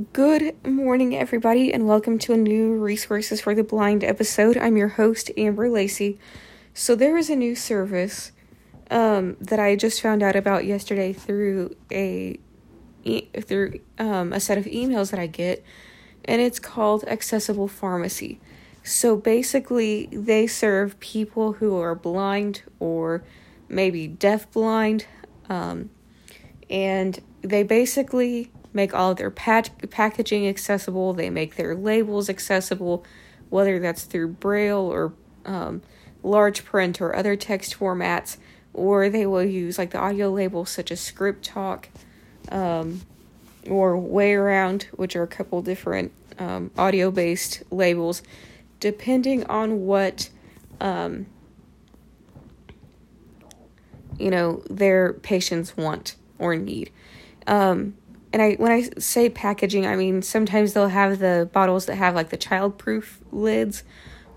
Good morning, everybody, and welcome to a new Resources for the Blind episode. I'm your host, Amber Lacey. So, there is a new service um, that I just found out about yesterday through a e- through um, a set of emails that I get, and it's called Accessible Pharmacy. So basically, they serve people who are blind or maybe deaf blind, um, and they basically make all of their pat- packaging accessible. They make their labels accessible, whether that's through braille or um, large print or other text formats, or they will use like the audio labels such as ScripTalk um, or WayAround, which are a couple different um, audio based labels, depending on what. Um, you know their patients want or need um, and I when I say packaging, I mean sometimes they'll have the bottles that have like the childproof lids,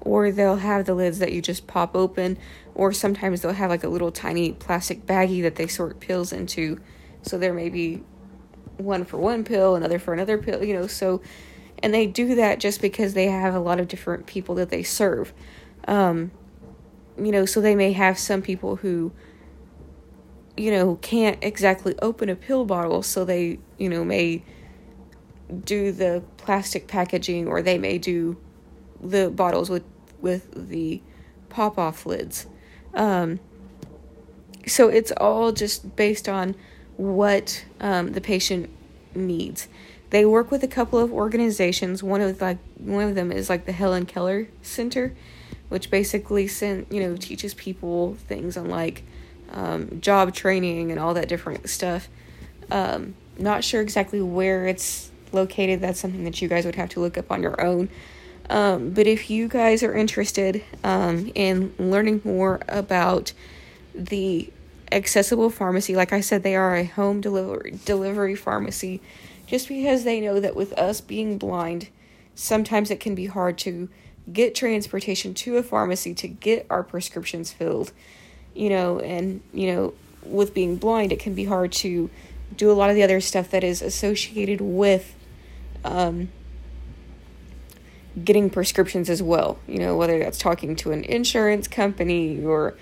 or they'll have the lids that you just pop open, or sometimes they'll have like a little tiny plastic baggie that they sort pills into. So there may be one for one pill, another for another pill, you know. So, and they do that just because they have a lot of different people that they serve. Um, you know, so they may have some people who you know, can't exactly open a pill bottle, so they, you know, may do the plastic packaging or they may do the bottles with with the pop off lids. Um, so it's all just based on what um, the patient needs. They work with a couple of organizations. One of like one of them is like the Helen Keller Center, which basically sent you know teaches people things on like um, job training and all that different stuff. Um, not sure exactly where it's located. That's something that you guys would have to look up on your own. Um, but if you guys are interested um, in learning more about the accessible pharmacy, like I said, they are a home delivery delivery pharmacy. Just because they know that with us being blind, sometimes it can be hard to get transportation to a pharmacy to get our prescriptions filled you know, and, you know, with being blind, it can be hard to do a lot of the other stuff that is associated with um, getting prescriptions as well. You know, whether that's talking to an insurance company or,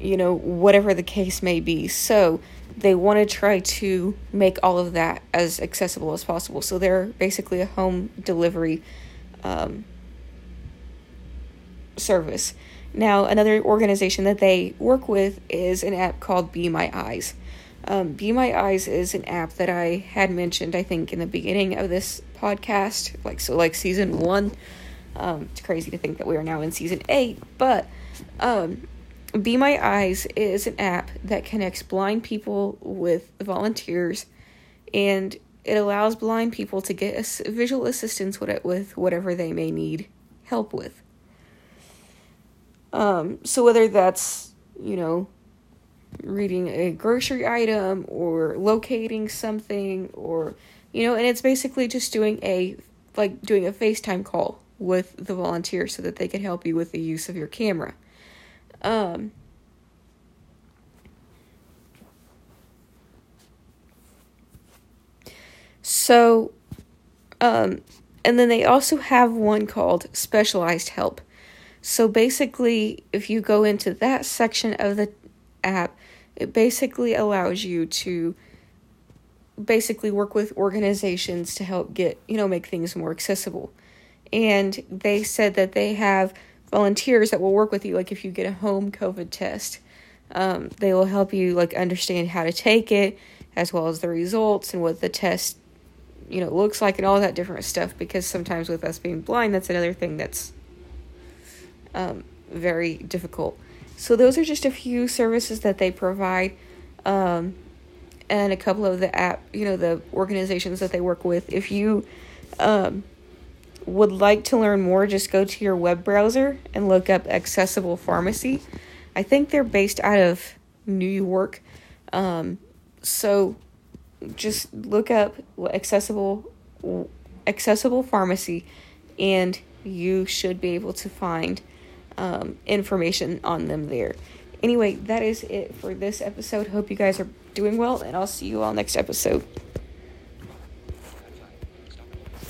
you know, whatever the case may be. So they want to try to make all of that as accessible as possible. So they're basically a home delivery um, service. Now, another organization that they work with is an app called Be My Eyes. Um, Be My Eyes is an app that I had mentioned, I think, in the beginning of this podcast, like so, like season one. Um, it's crazy to think that we are now in season eight, but um, Be My Eyes is an app that connects blind people with volunteers, and it allows blind people to get visual assistance with, with whatever they may need help with. Um, so whether that's, you know, reading a grocery item or locating something or, you know, and it's basically just doing a, like doing a FaceTime call with the volunteer so that they can help you with the use of your camera. Um, so, um, and then they also have one called specialized help. So basically, if you go into that section of the app, it basically allows you to basically work with organizations to help get, you know, make things more accessible. And they said that they have volunteers that will work with you, like if you get a home COVID test. Um, they will help you like understand how to take it as well as the results and what the test you know looks like and all that different stuff because sometimes with us being blind that's another thing that's um, very difficult. So those are just a few services that they provide, um, and a couple of the app, you know, the organizations that they work with. If you um, would like to learn more, just go to your web browser and look up Accessible Pharmacy. I think they're based out of New York, um, so just look up accessible accessible pharmacy, and you should be able to find um, information on them there. Anyway, that is it for this episode. Hope you guys are doing well, and I'll see you all next episode.